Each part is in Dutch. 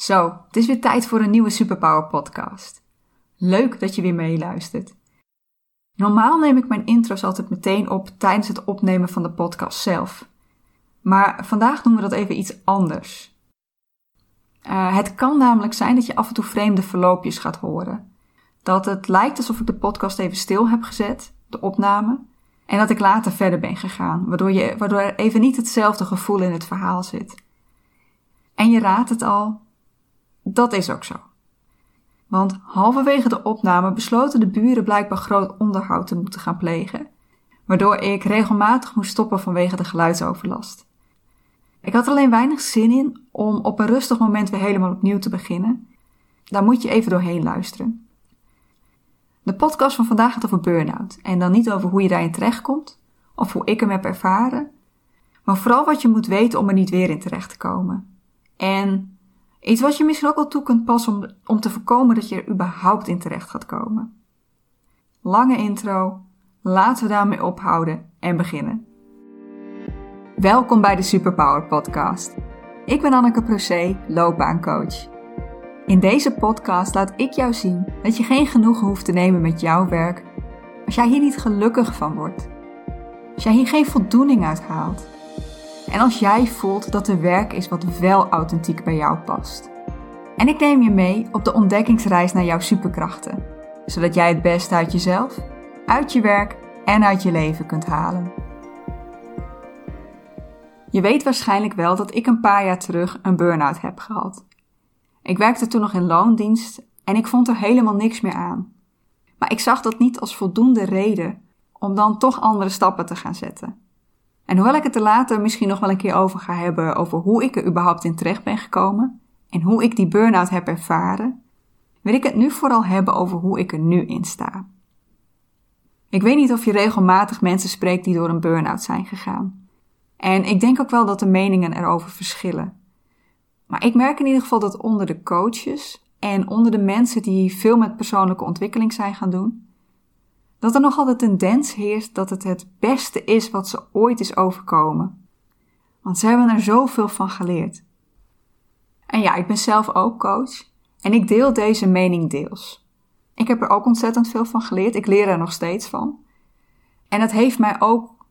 Zo, het is weer tijd voor een nieuwe Superpower podcast. Leuk dat je weer meeluistert. Normaal neem ik mijn intro's altijd meteen op tijdens het opnemen van de podcast zelf. Maar vandaag doen we dat even iets anders. Uh, het kan namelijk zijn dat je af en toe vreemde verloopjes gaat horen. Dat het lijkt alsof ik de podcast even stil heb gezet, de opname, en dat ik later verder ben gegaan, waardoor, je, waardoor er even niet hetzelfde gevoel in het verhaal zit. En je raadt het al, dat is ook zo. Want halverwege de opname besloten de buren blijkbaar groot onderhoud te moeten gaan plegen, waardoor ik regelmatig moest stoppen vanwege de geluidsoverlast. Ik had alleen weinig zin in om op een rustig moment weer helemaal opnieuw te beginnen. Daar moet je even doorheen luisteren. De podcast van vandaag gaat over burn-out en dan niet over hoe je daarin terechtkomt of hoe ik hem heb ervaren, maar vooral wat je moet weten om er niet weer in terecht te komen. En Iets wat je misschien ook wel toe kunt passen om, om te voorkomen dat je er überhaupt in terecht gaat komen. Lange intro, laten we daarmee ophouden en beginnen. Welkom bij de Superpower Podcast. Ik ben Anneke Procé, loopbaancoach. In deze podcast laat ik jou zien dat je geen genoegen hoeft te nemen met jouw werk als jij hier niet gelukkig van wordt. Als jij hier geen voldoening uit haalt en als jij voelt dat er werk is wat wel authentiek bij jou past. En ik neem je mee op de ontdekkingsreis naar jouw superkrachten, zodat jij het beste uit jezelf, uit je werk en uit je leven kunt halen. Je weet waarschijnlijk wel dat ik een paar jaar terug een burn-out heb gehad. Ik werkte toen nog in loondienst en ik vond er helemaal niks meer aan. Maar ik zag dat niet als voldoende reden om dan toch andere stappen te gaan zetten. En hoewel ik het er later misschien nog wel een keer over ga hebben over hoe ik er überhaupt in terecht ben gekomen en hoe ik die burn-out heb ervaren, wil ik het nu vooral hebben over hoe ik er nu in sta. Ik weet niet of je regelmatig mensen spreekt die door een burn-out zijn gegaan. En ik denk ook wel dat de meningen erover verschillen. Maar ik merk in ieder geval dat onder de coaches en onder de mensen die veel met persoonlijke ontwikkeling zijn gaan doen, dat er nogal de tendens heerst dat het het beste is wat ze ooit is overkomen. Want ze hebben er zoveel van geleerd. En ja, ik ben zelf ook coach en ik deel deze mening deels. Ik heb er ook ontzettend veel van geleerd, ik leer er nog steeds van. En het heeft mij ook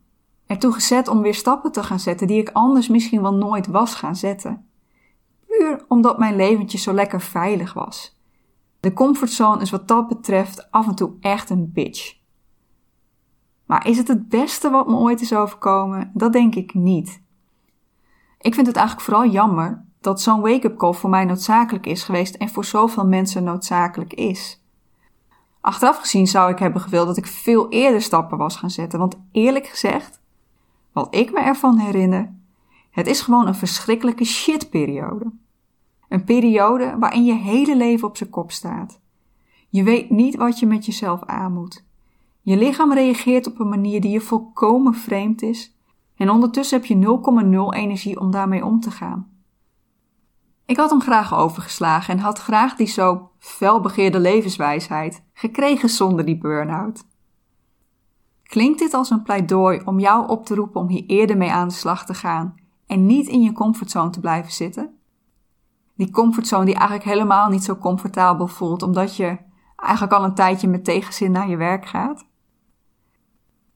ertoe gezet om weer stappen te gaan zetten die ik anders misschien wel nooit was gaan zetten. Puur omdat mijn leventje zo lekker veilig was. De comfortzone is wat dat betreft af en toe echt een bitch. Maar is het het beste wat me ooit is overkomen? Dat denk ik niet. Ik vind het eigenlijk vooral jammer dat zo'n wake-up call voor mij noodzakelijk is geweest en voor zoveel mensen noodzakelijk is. Achteraf gezien zou ik hebben gewild dat ik veel eerder stappen was gaan zetten, want eerlijk gezegd, wat ik me ervan herinner, het is gewoon een verschrikkelijke shitperiode. Een periode waarin je hele leven op zijn kop staat. Je weet niet wat je met jezelf aan moet. Je lichaam reageert op een manier die je volkomen vreemd is en ondertussen heb je 0,0 energie om daarmee om te gaan. Ik had hem graag overgeslagen en had graag die zo felbegeerde levenswijsheid gekregen zonder die burn-out. Klinkt dit als een pleidooi om jou op te roepen om hier eerder mee aan de slag te gaan en niet in je comfortzone te blijven zitten? Die comfortzone die eigenlijk helemaal niet zo comfortabel voelt omdat je eigenlijk al een tijdje met tegenzin naar je werk gaat?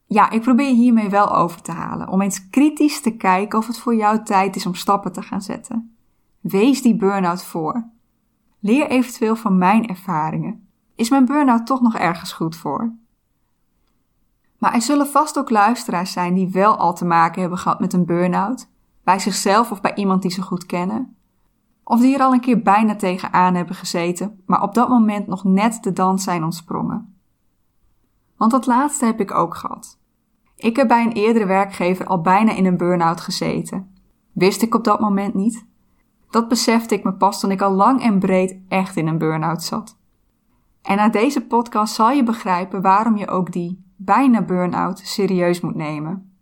Ja, ik probeer hiermee wel over te halen. Om eens kritisch te kijken of het voor jou tijd is om stappen te gaan zetten. Wees die burn-out voor. Leer eventueel van mijn ervaringen. Is mijn burn-out toch nog ergens goed voor? Maar er zullen vast ook luisteraars zijn die wel al te maken hebben gehad met een burn-out, bij zichzelf of bij iemand die ze goed kennen. Of die er al een keer bijna tegenaan hebben gezeten, maar op dat moment nog net de dans zijn ontsprongen. Want dat laatste heb ik ook gehad. Ik heb bij een eerdere werkgever al bijna in een burn-out gezeten. Wist ik op dat moment niet. Dat besefte ik me pas toen ik al lang en breed echt in een burn-out zat. En na deze podcast zal je begrijpen waarom je ook die bijna burn-out serieus moet nemen.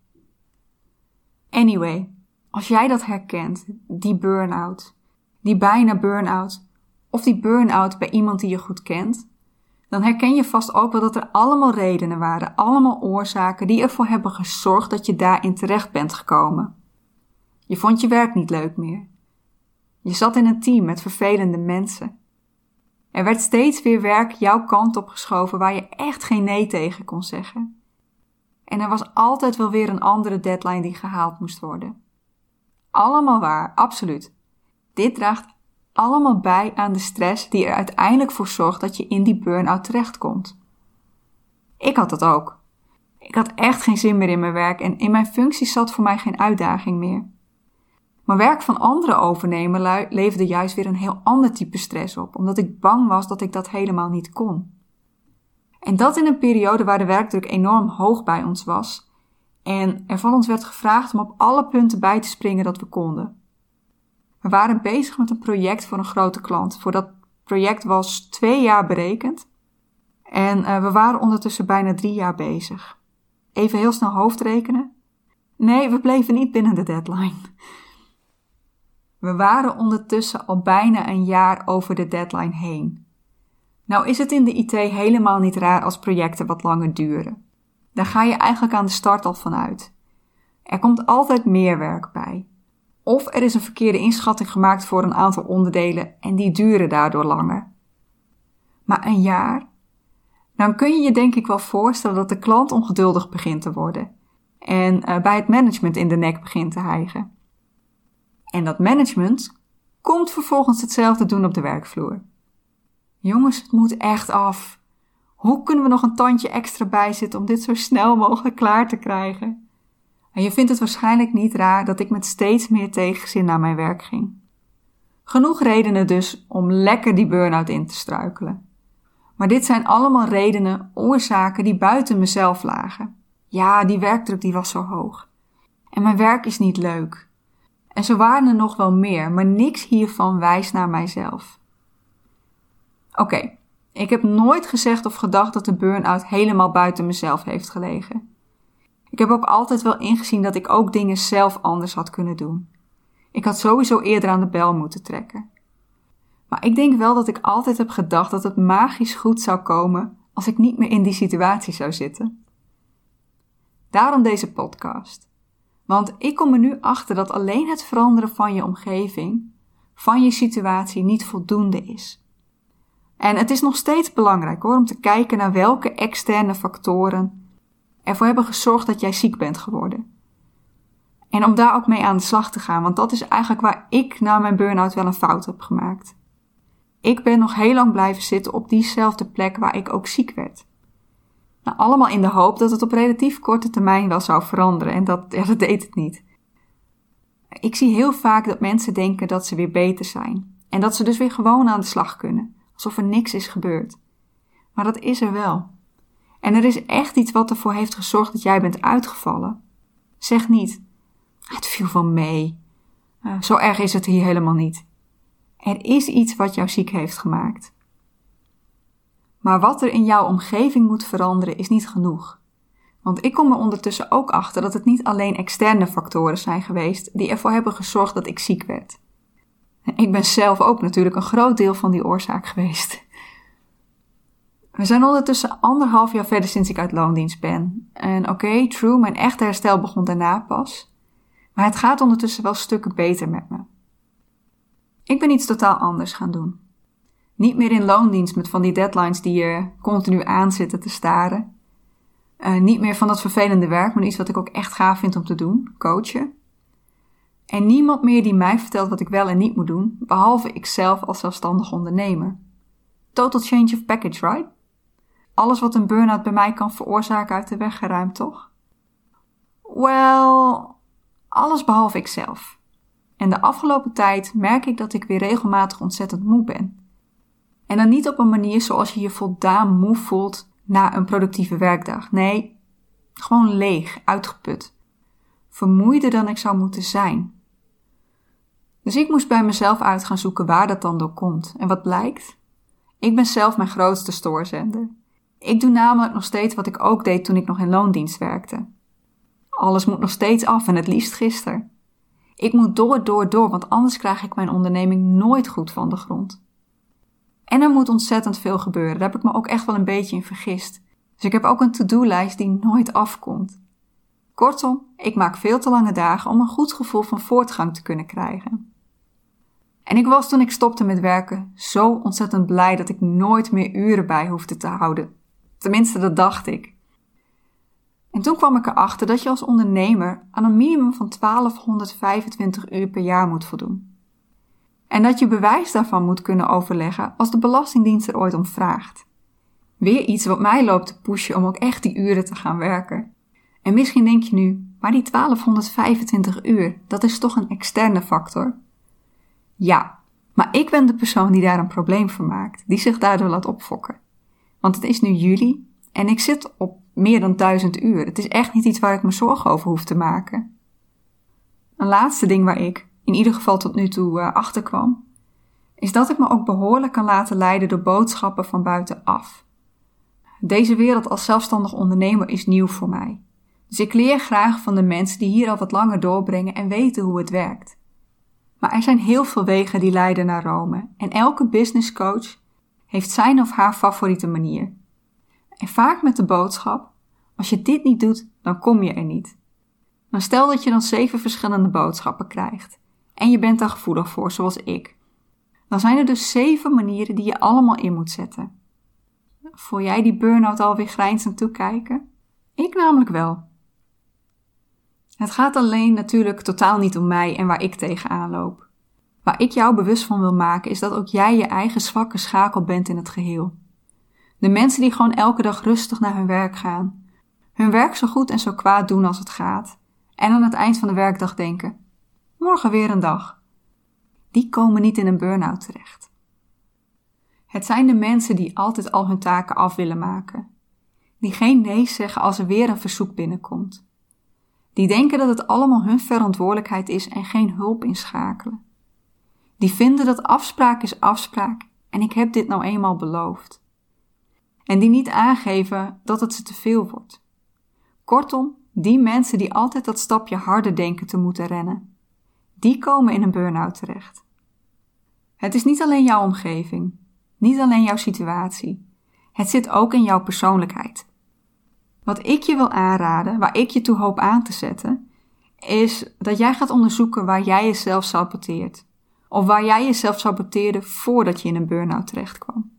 Anyway, als jij dat herkent, die burn-out, die bijna burn-out, of die burn-out bij iemand die je goed kent, dan herken je vast ook wel dat er allemaal redenen waren, allemaal oorzaken die ervoor hebben gezorgd dat je daarin terecht bent gekomen. Je vond je werk niet leuk meer. Je zat in een team met vervelende mensen. Er werd steeds weer werk jouw kant op geschoven waar je echt geen nee tegen kon zeggen. En er was altijd wel weer een andere deadline die gehaald moest worden. Allemaal waar, absoluut. Dit draagt allemaal bij aan de stress die er uiteindelijk voor zorgt dat je in die burn-out terechtkomt. Ik had dat ook. Ik had echt geen zin meer in mijn werk en in mijn functie zat voor mij geen uitdaging meer. Maar werk van anderen overnemen leverde juist weer een heel ander type stress op, omdat ik bang was dat ik dat helemaal niet kon. En dat in een periode waar de werkdruk enorm hoog bij ons was en er van ons werd gevraagd om op alle punten bij te springen dat we konden. We waren bezig met een project voor een grote klant. Voor dat project was twee jaar berekend en uh, we waren ondertussen bijna drie jaar bezig. Even heel snel hoofdrekenen. Nee, we bleven niet binnen de deadline. We waren ondertussen al bijna een jaar over de deadline heen. Nou is het in de IT helemaal niet raar als projecten wat langer duren. Daar ga je eigenlijk aan de start al van uit. Er komt altijd meer werk bij. Of er is een verkeerde inschatting gemaakt voor een aantal onderdelen en die duren daardoor langer. Maar een jaar? Dan kun je je denk ik wel voorstellen dat de klant ongeduldig begint te worden en uh, bij het management in de nek begint te hijgen. En dat management komt vervolgens hetzelfde doen op de werkvloer. Jongens, het moet echt af. Hoe kunnen we nog een tandje extra bijzitten om dit zo snel mogelijk klaar te krijgen? En je vindt het waarschijnlijk niet raar dat ik met steeds meer tegenzin naar mijn werk ging. Genoeg redenen dus om lekker die burn-out in te struikelen. Maar dit zijn allemaal redenen, oorzaken die buiten mezelf lagen. Ja, die werkdruk die was zo hoog. En mijn werk is niet leuk. En zo waren er nog wel meer, maar niks hiervan wijst naar mijzelf. Oké, ik heb nooit gezegd of gedacht dat de burn-out helemaal buiten mezelf heeft gelegen. Ik heb ook altijd wel ingezien dat ik ook dingen zelf anders had kunnen doen. Ik had sowieso eerder aan de bel moeten trekken. Maar ik denk wel dat ik altijd heb gedacht dat het magisch goed zou komen als ik niet meer in die situatie zou zitten. Daarom deze podcast. Want ik kom er nu achter dat alleen het veranderen van je omgeving, van je situatie, niet voldoende is. En het is nog steeds belangrijk hoor om te kijken naar welke externe factoren ervoor hebben gezorgd dat jij ziek bent geworden. En om daar ook mee aan de slag te gaan, want dat is eigenlijk waar ik na mijn burn-out wel een fout heb gemaakt. Ik ben nog heel lang blijven zitten op diezelfde plek waar ik ook ziek werd. Nou, allemaal in de hoop dat het op relatief korte termijn wel zou veranderen en dat, ja, dat deed het niet. Ik zie heel vaak dat mensen denken dat ze weer beter zijn en dat ze dus weer gewoon aan de slag kunnen, alsof er niks is gebeurd. Maar dat is er wel. En er is echt iets wat ervoor heeft gezorgd dat jij bent uitgevallen. Zeg niet, het viel van mee. Uh, zo erg is het hier helemaal niet. Er is iets wat jou ziek heeft gemaakt. Maar wat er in jouw omgeving moet veranderen is niet genoeg. Want ik kom er ondertussen ook achter dat het niet alleen externe factoren zijn geweest die ervoor hebben gezorgd dat ik ziek werd. Ik ben zelf ook natuurlijk een groot deel van die oorzaak geweest. We zijn ondertussen anderhalf jaar verder sinds ik uit loondienst ben. En oké, true, mijn echte herstel begon daarna pas. Maar het gaat ondertussen wel stukken beter met me. Ik ben iets totaal anders gaan doen. Niet meer in loondienst met van die deadlines die je continu aan zitten te staren. Uh, niet meer van dat vervelende werk, maar iets wat ik ook echt gaaf vind om te doen, coachen. En niemand meer die mij vertelt wat ik wel en niet moet doen, behalve ikzelf als zelfstandig ondernemer. Total change of package, right? Alles wat een burn-out bij mij kan veroorzaken uit de weg geruimd, toch? Wel, alles behalve ikzelf. En de afgelopen tijd merk ik dat ik weer regelmatig ontzettend moe ben. En dan niet op een manier zoals je je voldaan moe voelt na een productieve werkdag. Nee, gewoon leeg, uitgeput. Vermoeider dan ik zou moeten zijn. Dus ik moest bij mezelf uit gaan zoeken waar dat dan door komt. En wat blijkt? Ik ben zelf mijn grootste stoorzender. Ik doe namelijk nog steeds wat ik ook deed toen ik nog in loondienst werkte. Alles moet nog steeds af en het liefst gisteren. Ik moet door, door, door, want anders krijg ik mijn onderneming nooit goed van de grond. En er moet ontzettend veel gebeuren. Daar heb ik me ook echt wel een beetje in vergist. Dus ik heb ook een to-do-lijst die nooit afkomt. Kortom, ik maak veel te lange dagen om een goed gevoel van voortgang te kunnen krijgen. En ik was toen ik stopte met werken zo ontzettend blij dat ik nooit meer uren bij hoefde te houden. Tenminste, dat dacht ik. En toen kwam ik erachter dat je als ondernemer aan een minimum van 1225 uur per jaar moet voldoen. En dat je bewijs daarvan moet kunnen overleggen als de Belastingdienst er ooit om vraagt. Weer iets wat mij loopt te pushen om ook echt die uren te gaan werken. En misschien denk je nu, maar die 1225 uur, dat is toch een externe factor? Ja, maar ik ben de persoon die daar een probleem van maakt, die zich daardoor laat opfokken. Want het is nu juli en ik zit op meer dan 1000 uur. Het is echt niet iets waar ik me zorgen over hoef te maken. Een laatste ding waar ik, in ieder geval tot nu toe, uh, achter kwam, is dat ik me ook behoorlijk kan laten leiden door boodschappen van buitenaf. Deze wereld als zelfstandig ondernemer is nieuw voor mij. Dus ik leer graag van de mensen die hier al wat langer doorbrengen en weten hoe het werkt. Maar er zijn heel veel wegen die leiden naar Rome en elke business coach heeft zijn of haar favoriete manier. En vaak met de boodschap: als je dit niet doet, dan kom je er niet. Maar stel dat je dan zeven verschillende boodschappen krijgt en je bent daar gevoelig voor, zoals ik. Dan zijn er dus zeven manieren die je allemaal in moet zetten. Voel jij die burn-out alweer grijnzend toekijken? Ik namelijk wel. Het gaat alleen natuurlijk totaal niet om mij en waar ik tegenaan loop. Waar ik jou bewust van wil maken is dat ook jij je eigen zwakke schakel bent in het geheel. De mensen die gewoon elke dag rustig naar hun werk gaan. Hun werk zo goed en zo kwaad doen als het gaat. En aan het eind van de werkdag denken: morgen weer een dag. Die komen niet in een burn-out terecht. Het zijn de mensen die altijd al hun taken af willen maken. Die geen nee zeggen als er weer een verzoek binnenkomt. Die denken dat het allemaal hun verantwoordelijkheid is en geen hulp inschakelen. Die vinden dat afspraak is afspraak en ik heb dit nou eenmaal beloofd. En die niet aangeven dat het ze te veel wordt. Kortom, die mensen die altijd dat stapje harder denken te moeten rennen, die komen in een burn-out terecht. Het is niet alleen jouw omgeving, niet alleen jouw situatie. Het zit ook in jouw persoonlijkheid. Wat ik je wil aanraden, waar ik je toe hoop aan te zetten, is dat jij gaat onderzoeken waar jij jezelf saboteert. Of waar jij jezelf saboteerde voordat je in een burn-out terecht kwam.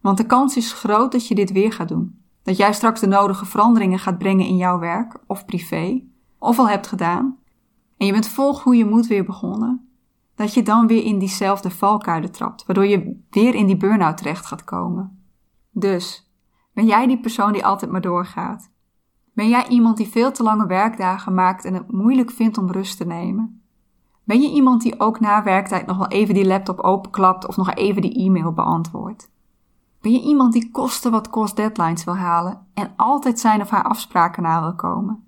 Want de kans is groot dat je dit weer gaat doen. Dat jij straks de nodige veranderingen gaat brengen in jouw werk of privé, of al hebt gedaan. En je bent vol goede moed weer begonnen. Dat je dan weer in diezelfde valkuilen trapt, waardoor je weer in die burn-out terecht gaat komen. Dus, ben jij die persoon die altijd maar doorgaat? Ben jij iemand die veel te lange werkdagen maakt en het moeilijk vindt om rust te nemen? Ben je iemand die ook na werktijd nog wel even die laptop openklapt of nog even die e-mail beantwoordt? Ben je iemand die kosten wat kost deadlines wil halen en altijd zijn of haar afspraken na wil komen?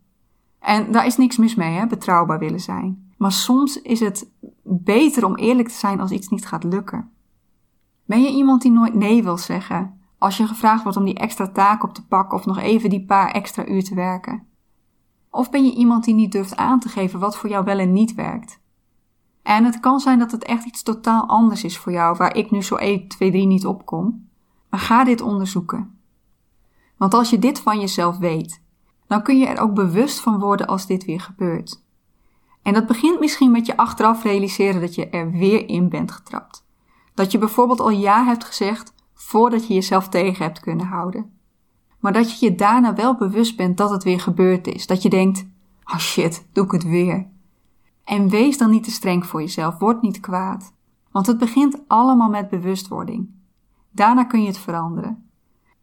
En daar is niks mis mee, hè, betrouwbaar willen zijn. Maar soms is het beter om eerlijk te zijn als iets niet gaat lukken. Ben je iemand die nooit nee wil zeggen als je gevraagd wordt om die extra taak op te pakken of nog even die paar extra uur te werken? Of ben je iemand die niet durft aan te geven wat voor jou wel en niet werkt? En het kan zijn dat het echt iets totaal anders is voor jou, waar ik nu zo 1, 2, 3 niet op kom. Maar ga dit onderzoeken. Want als je dit van jezelf weet, dan kun je er ook bewust van worden als dit weer gebeurt. En dat begint misschien met je achteraf realiseren dat je er weer in bent getrapt. Dat je bijvoorbeeld al ja hebt gezegd voordat je jezelf tegen hebt kunnen houden. Maar dat je je daarna wel bewust bent dat het weer gebeurd is. Dat je denkt, oh shit, doe ik het weer. En wees dan niet te streng voor jezelf, word niet kwaad. Want het begint allemaal met bewustwording. Daarna kun je het veranderen.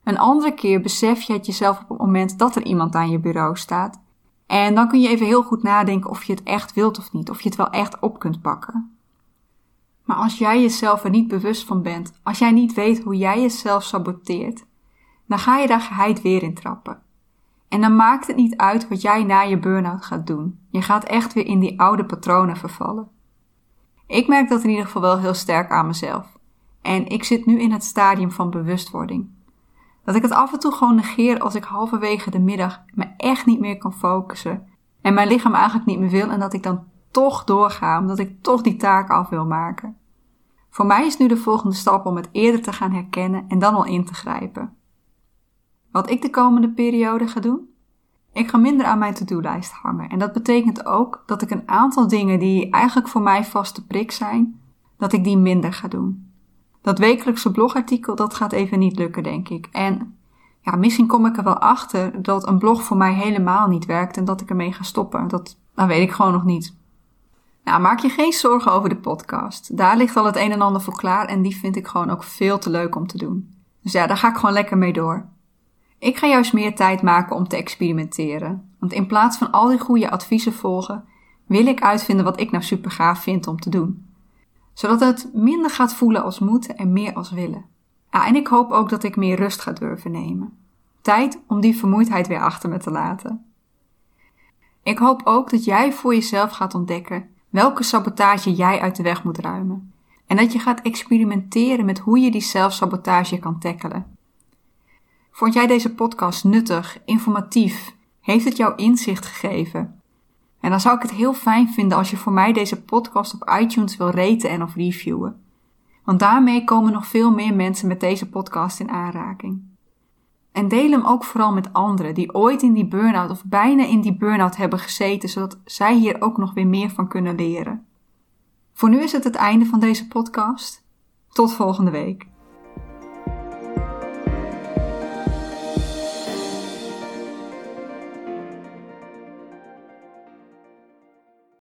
Een andere keer besef je het jezelf op het moment dat er iemand aan je bureau staat. En dan kun je even heel goed nadenken of je het echt wilt of niet, of je het wel echt op kunt pakken. Maar als jij jezelf er niet bewust van bent, als jij niet weet hoe jij jezelf saboteert, dan ga je daar geheid weer in trappen. En dan maakt het niet uit wat jij na je burn-out gaat doen. Je gaat echt weer in die oude patronen vervallen. Ik merk dat in ieder geval wel heel sterk aan mezelf. En ik zit nu in het stadium van bewustwording. Dat ik het af en toe gewoon negeer als ik halverwege de middag me echt niet meer kan focussen. En mijn lichaam eigenlijk niet meer wil en dat ik dan toch doorga, omdat ik toch die taak af wil maken. Voor mij is nu de volgende stap om het eerder te gaan herkennen en dan al in te grijpen. Wat ik de komende periode ga doen? Ik ga minder aan mijn to-do-lijst hangen. En dat betekent ook dat ik een aantal dingen die eigenlijk voor mij vaste prik zijn, dat ik die minder ga doen. Dat wekelijkse blogartikel, dat gaat even niet lukken, denk ik. En ja, misschien kom ik er wel achter dat een blog voor mij helemaal niet werkt en dat ik ermee ga stoppen. Dat, dat weet ik gewoon nog niet. Nou, maak je geen zorgen over de podcast. Daar ligt al het een en ander voor klaar en die vind ik gewoon ook veel te leuk om te doen. Dus ja, daar ga ik gewoon lekker mee door. Ik ga juist meer tijd maken om te experimenteren. Want in plaats van al die goede adviezen volgen, wil ik uitvinden wat ik nou super gaaf vind om te doen. Zodat het minder gaat voelen als moeten en meer als willen. Ja, en ik hoop ook dat ik meer rust ga durven nemen. Tijd om die vermoeidheid weer achter me te laten. Ik hoop ook dat jij voor jezelf gaat ontdekken welke sabotage jij uit de weg moet ruimen. En dat je gaat experimenteren met hoe je die zelfsabotage kan tackelen. Vond jij deze podcast nuttig, informatief? Heeft het jou inzicht gegeven? En dan zou ik het heel fijn vinden als je voor mij deze podcast op iTunes wil raten en of reviewen. Want daarmee komen nog veel meer mensen met deze podcast in aanraking. En deel hem ook vooral met anderen die ooit in die burn-out of bijna in die burn-out hebben gezeten, zodat zij hier ook nog weer meer van kunnen leren. Voor nu is het het einde van deze podcast. Tot volgende week.